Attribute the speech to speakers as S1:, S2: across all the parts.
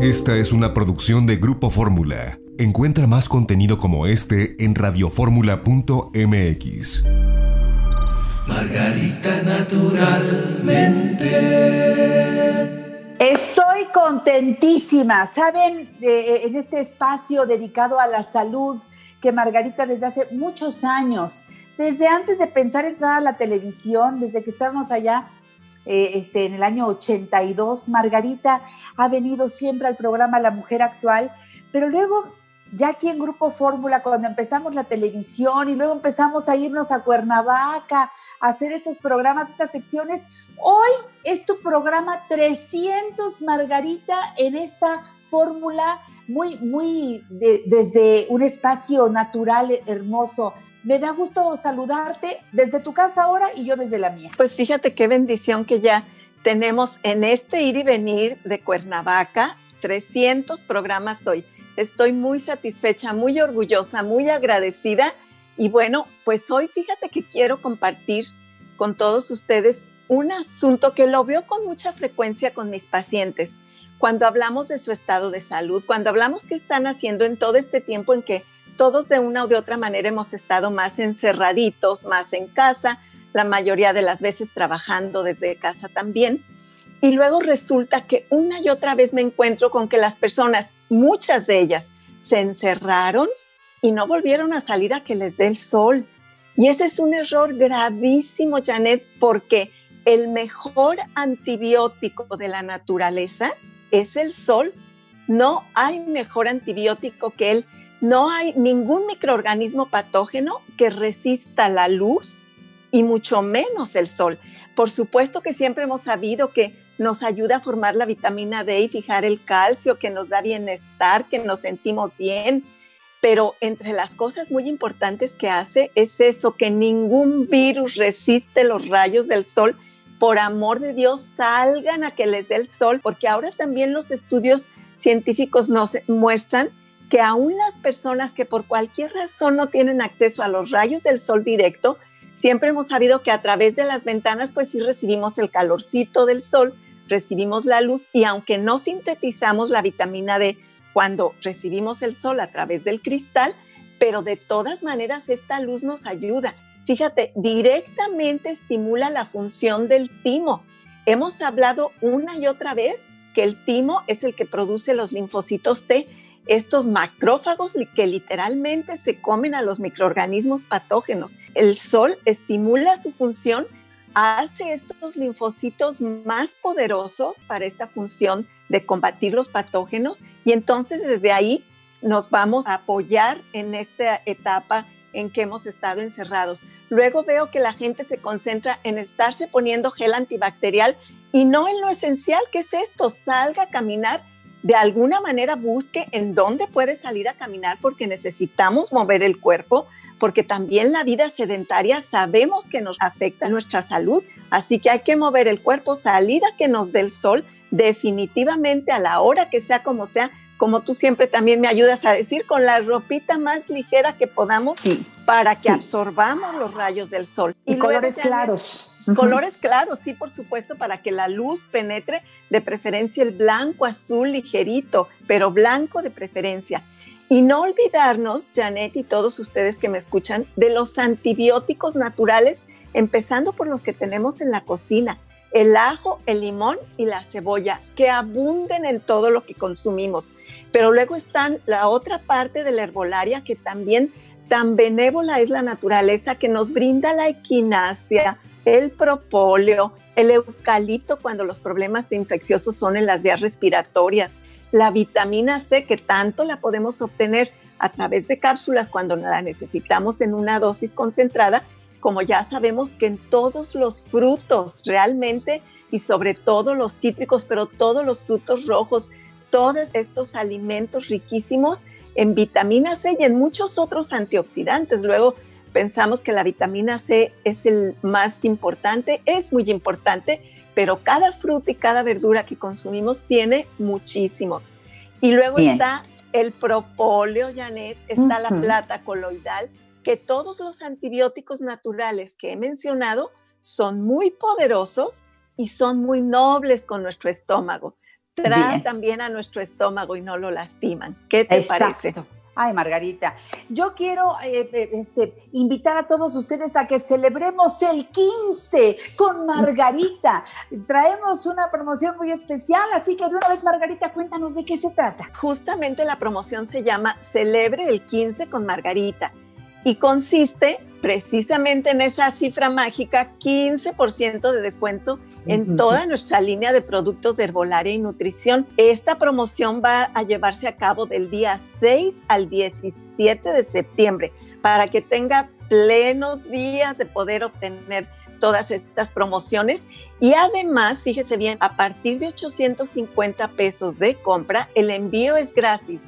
S1: Esta es una producción de Grupo Fórmula. Encuentra más contenido como este en radioformula.mx.
S2: Margarita naturalmente.
S3: Estoy contentísima, ¿saben? Eh, en este espacio dedicado a la salud que Margarita desde hace muchos años, desde antes de pensar entrar a la televisión, desde que estábamos allá eh, este, en el año 82, Margarita ha venido siempre al programa La Mujer Actual, pero luego ya aquí en Grupo Fórmula, cuando empezamos la televisión y luego empezamos a irnos a Cuernavaca, a hacer estos programas, estas secciones, hoy es tu programa 300, Margarita, en esta fórmula muy, muy desde un espacio natural, hermoso. Me da gusto saludarte desde tu casa ahora y yo desde la mía.
S4: Pues fíjate qué bendición que ya tenemos en este ir y venir de Cuernavaca 300 programas hoy Estoy muy satisfecha, muy orgullosa, muy agradecida. Y bueno, pues hoy fíjate que quiero compartir con todos ustedes un asunto que lo veo con mucha frecuencia con mis pacientes. Cuando hablamos de su estado de salud, cuando hablamos qué están haciendo en todo este tiempo en que todos de una o de otra manera hemos estado más encerraditos, más en casa, la mayoría de las veces trabajando desde casa también. Y luego resulta que una y otra vez me encuentro con que las personas, muchas de ellas, se encerraron y no volvieron a salir a que les dé el sol. Y ese es un error gravísimo, Janet, porque el mejor antibiótico de la naturaleza es el sol. No hay mejor antibiótico que él. No hay ningún microorganismo patógeno que resista la luz y mucho menos el sol. Por supuesto que siempre hemos sabido que nos ayuda a formar la vitamina D y fijar el calcio, que nos da bienestar, que nos sentimos bien. Pero entre las cosas muy importantes que hace es eso, que ningún virus resiste los rayos del sol. Por amor de Dios, salgan a que les dé el sol, porque ahora también los estudios científicos nos muestran que aún las personas que por cualquier razón no tienen acceso a los rayos del sol directo, siempre hemos sabido que a través de las ventanas pues sí recibimos el calorcito del sol, recibimos la luz y aunque no sintetizamos la vitamina D cuando recibimos el sol a través del cristal, pero de todas maneras esta luz nos ayuda. Fíjate, directamente estimula la función del timo. Hemos hablado una y otra vez que el timo es el que produce los linfocitos T estos macrófagos que literalmente se comen a los microorganismos patógenos. El sol estimula su función, hace estos linfocitos más poderosos para esta función de combatir los patógenos y entonces desde ahí nos vamos a apoyar en esta etapa en que hemos estado encerrados. Luego veo que la gente se concentra en estarse poniendo gel antibacterial y no en lo esencial que es esto, salga a caminar de alguna manera busque en dónde puede salir a caminar porque necesitamos mover el cuerpo, porque también la vida sedentaria sabemos que nos afecta nuestra salud, así que hay que mover el cuerpo, salir a que nos dé el sol, definitivamente a la hora que sea como sea, como tú siempre también me ayudas a decir, con la ropita más ligera que podamos para que absorbamos los rayos del sol.
S3: Y, colores claros.
S4: Colores claros, sí, por supuesto, para que la luz penetre, de preferencia el blanco, azul, ligerito, pero blanco de preferencia. Y no olvidarnos, Janet y todos ustedes que me escuchan, de los antibióticos naturales, empezando por los que tenemos en la cocina el ajo, el limón y la cebolla, que abunden en todo lo que consumimos. Pero luego están la otra parte de la herbolaria que también tan benévola es la naturaleza que nos brinda la equinacia, el propóleo, el eucalipto cuando los problemas de infecciosos son en las vías respiratorias, la vitamina C que tanto la podemos obtener a través de cápsulas cuando la necesitamos en una dosis concentrada como ya sabemos que en todos los frutos realmente y sobre todo los cítricos, pero todos los frutos rojos, todos estos alimentos riquísimos en vitamina C y en muchos otros antioxidantes. Luego pensamos que la vitamina C es el más importante, es muy importante, pero cada fruta y cada verdura que consumimos tiene muchísimos. Y luego está el propóleo, Janet, está la plata coloidal, que todos los antibióticos naturales que he mencionado son muy poderosos y son muy nobles con nuestro estómago. trae también a nuestro estómago y no lo lastiman. ¿Qué te parece?
S3: Ay, Margarita, yo quiero eh, eh, este, invitar a todos ustedes a que celebremos el 15 con Margarita. Traemos una promoción muy especial, así que de una vez, Margarita, cuéntanos de qué se trata.
S4: Justamente la promoción se llama Celebre el 15 con Margarita y consiste precisamente en esa cifra mágica, 15% de descuento en toda nuestra línea de productos de herbolaria y nutrición. Esta promoción va a llevarse a cabo del día 6 al 17 de septiembre para que tenga plenos días de poder obtener todas estas promociones. Y además, fíjese bien, a partir de 850 pesos de compra, el envío es gratis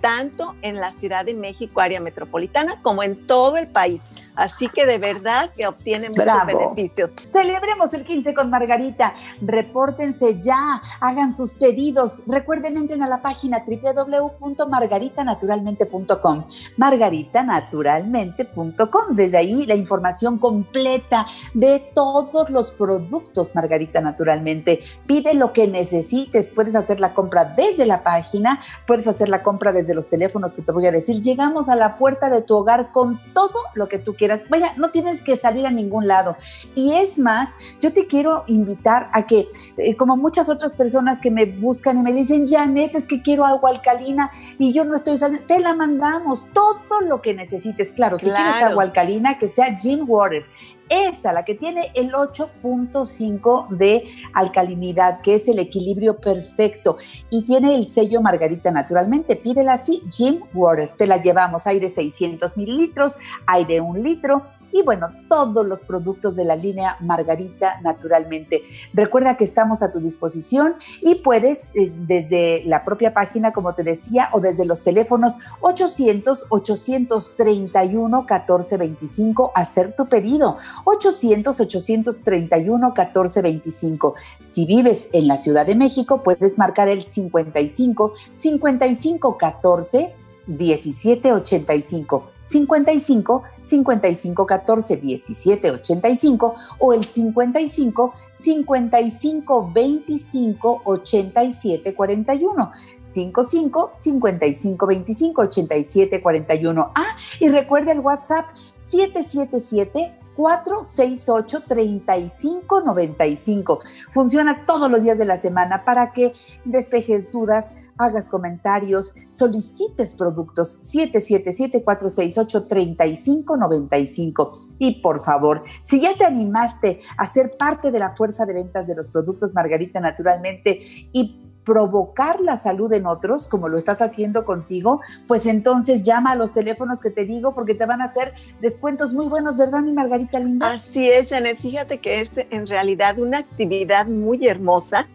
S4: tanto en la Ciudad de México, área metropolitana, como en todo el país. Así que de verdad que obtienen muchos beneficios.
S3: Celebremos el 15 con Margarita. Repórtense ya, hagan sus pedidos. Recuerden, entren a la página www.margaritanaturalmente.com. Margaritanaturalmente.com. Desde ahí la información completa de todos los productos Margarita Naturalmente. Pide lo que necesites. Puedes hacer la compra desde la página, puedes hacer la compra desde los teléfonos que te voy a decir. Llegamos a la puerta de tu hogar con todo lo que tú quieras Vaya, no tienes que salir a ningún lado. Y es más, yo te quiero invitar a que, eh, como muchas otras personas que me buscan y me dicen, Janet, es que quiero algo alcalina y yo no estoy saliendo, te la mandamos, todo lo que necesites. Claro, si quieres agua alcalina, que sea Gin Water esa, la que tiene el 8.5 de alcalinidad, que es el equilibrio perfecto y tiene el sello Margarita naturalmente. Pídela así, Jim Water. Te la llevamos. Hay de 600 mililitros, hay de un litro y bueno, todos los productos de la línea Margarita naturalmente. Recuerda que estamos a tu disposición y puedes eh, desde la propia página, como te decía, o desde los teléfonos 800-831-1425 hacer tu pedido. 800-831-1425. Si vives en la Ciudad de México, puedes marcar el 55 55 14 1785 55 55 14 17 85 o el 55 55 25 87 41 55 55 25 87 41 ah y recuerda el WhatsApp 777 468-3595. Funciona todos los días de la semana para que despejes dudas, hagas comentarios, solicites productos 777-468-3595. Y por favor, si ya te animaste a ser parte de la fuerza de ventas de los productos Margarita Naturalmente y provocar la salud en otros, como lo estás haciendo contigo, pues entonces llama a los teléfonos que te digo porque te van a hacer descuentos muy buenos, ¿verdad, mi Margarita Linda?
S4: Así es, Janet. Fíjate que es en realidad una actividad muy hermosa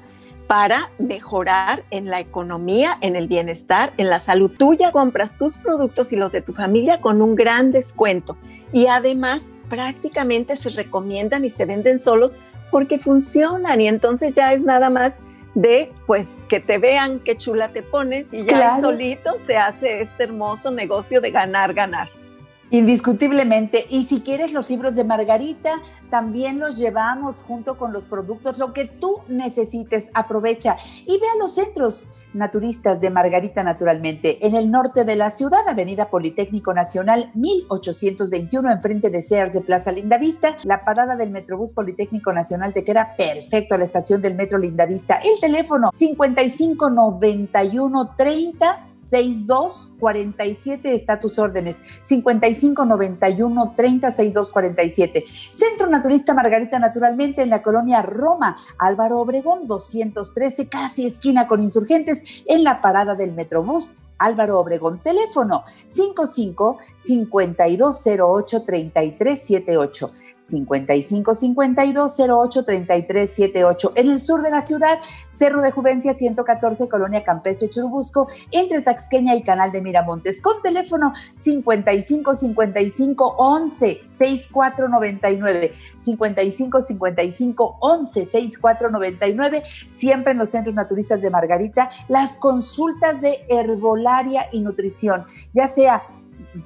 S4: para mejorar en la economía, en el bienestar, en la salud. Tú ya compras tus productos y los de tu familia con un gran descuento y además prácticamente se recomiendan y se venden solos porque funcionan y entonces ya es nada más de pues que te vean qué chula te pones y ya solito se hace este hermoso negocio de ganar, ganar.
S3: Indiscutiblemente. Y si quieres los libros de Margarita, también los llevamos junto con los productos, lo que tú necesites, aprovecha y ve a los centros naturistas de Margarita Naturalmente, en el norte de la ciudad, Avenida Politécnico Nacional 1821, enfrente de Sears de Plaza Lindavista. La parada del Metrobús Politécnico Nacional te queda perfecto a la estación del Metro Lindavista. El teléfono 5591 30 62 47 está tus órdenes 55 91 30 62 47 Centro Naturista Margarita Naturalmente en la colonia Roma Álvaro Obregón 213 casi esquina con insurgentes en la parada del Metrobús Álvaro Obregón. Teléfono 55 5208 3378. 55 5208 3378. En el sur de la ciudad, Cerro de Juvencia 114, Colonia Campestre Churubusco, entre Taxqueña y Canal de Miramontes. Con teléfono 55 55 11 6499. 55 55 11 6499. Siempre en los centros naturistas de Margarita, las consultas de herbolaria y nutrición, ya sea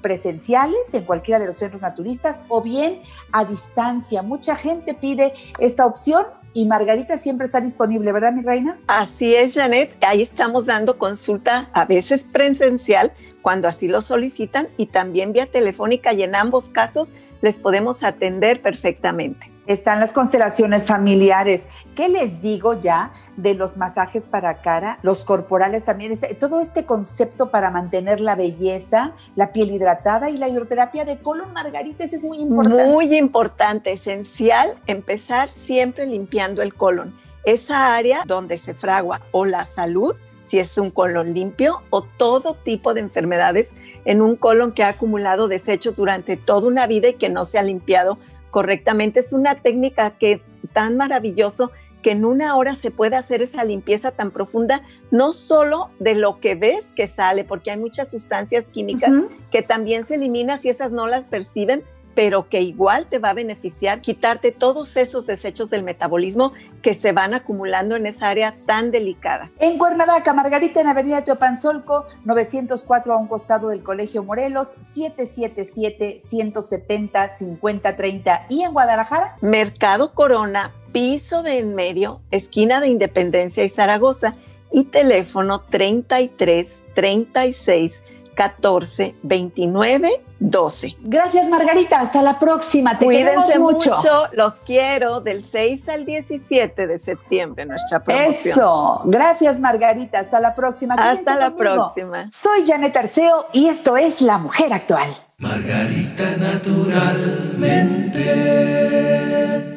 S3: presenciales en cualquiera de los centros naturistas o bien a distancia. Mucha gente pide esta opción y Margarita siempre está disponible, ¿verdad, mi reina?
S4: Así es, Janet. Ahí estamos dando consulta a veces presencial cuando así lo solicitan y también vía telefónica y en ambos casos les podemos atender perfectamente
S3: están las constelaciones familiares. ¿Qué les digo ya de los masajes para cara, los corporales también? Este, todo este concepto para mantener la belleza, la piel hidratada y la hidroterapia de colon, Margarita, es muy importante.
S4: Muy importante, esencial, empezar siempre limpiando el colon. Esa área donde se fragua o la salud, si es un colon limpio, o todo tipo de enfermedades en un colon que ha acumulado desechos durante toda una vida y que no se ha limpiado correctamente. Es una técnica que tan maravilloso que en una hora se puede hacer esa limpieza tan profunda, no solo de lo que ves que sale, porque hay muchas sustancias químicas que también se eliminan si esas no las perciben, pero que igual te va a beneficiar quitarte todos esos desechos del metabolismo que se van acumulando en esa área tan delicada.
S3: En Cuernavaca, Margarita, en Avenida Teopanzolco, 904 a un costado del Colegio Morelos, 777-170-5030. Y en Guadalajara,
S4: Mercado Corona, piso de en medio, esquina de Independencia y Zaragoza, y teléfono 33 36 14 29 12.
S3: Gracias, Margarita. Hasta la próxima. Te
S4: Cuídense
S3: mucho.
S4: Los quiero del 6 al 17 de septiembre, nuestra promoción.
S3: Eso. Gracias, Margarita. Hasta la próxima.
S4: Hasta la próxima.
S3: Soy Janet Arceo y esto es La Mujer Actual.
S2: Margarita Naturalmente.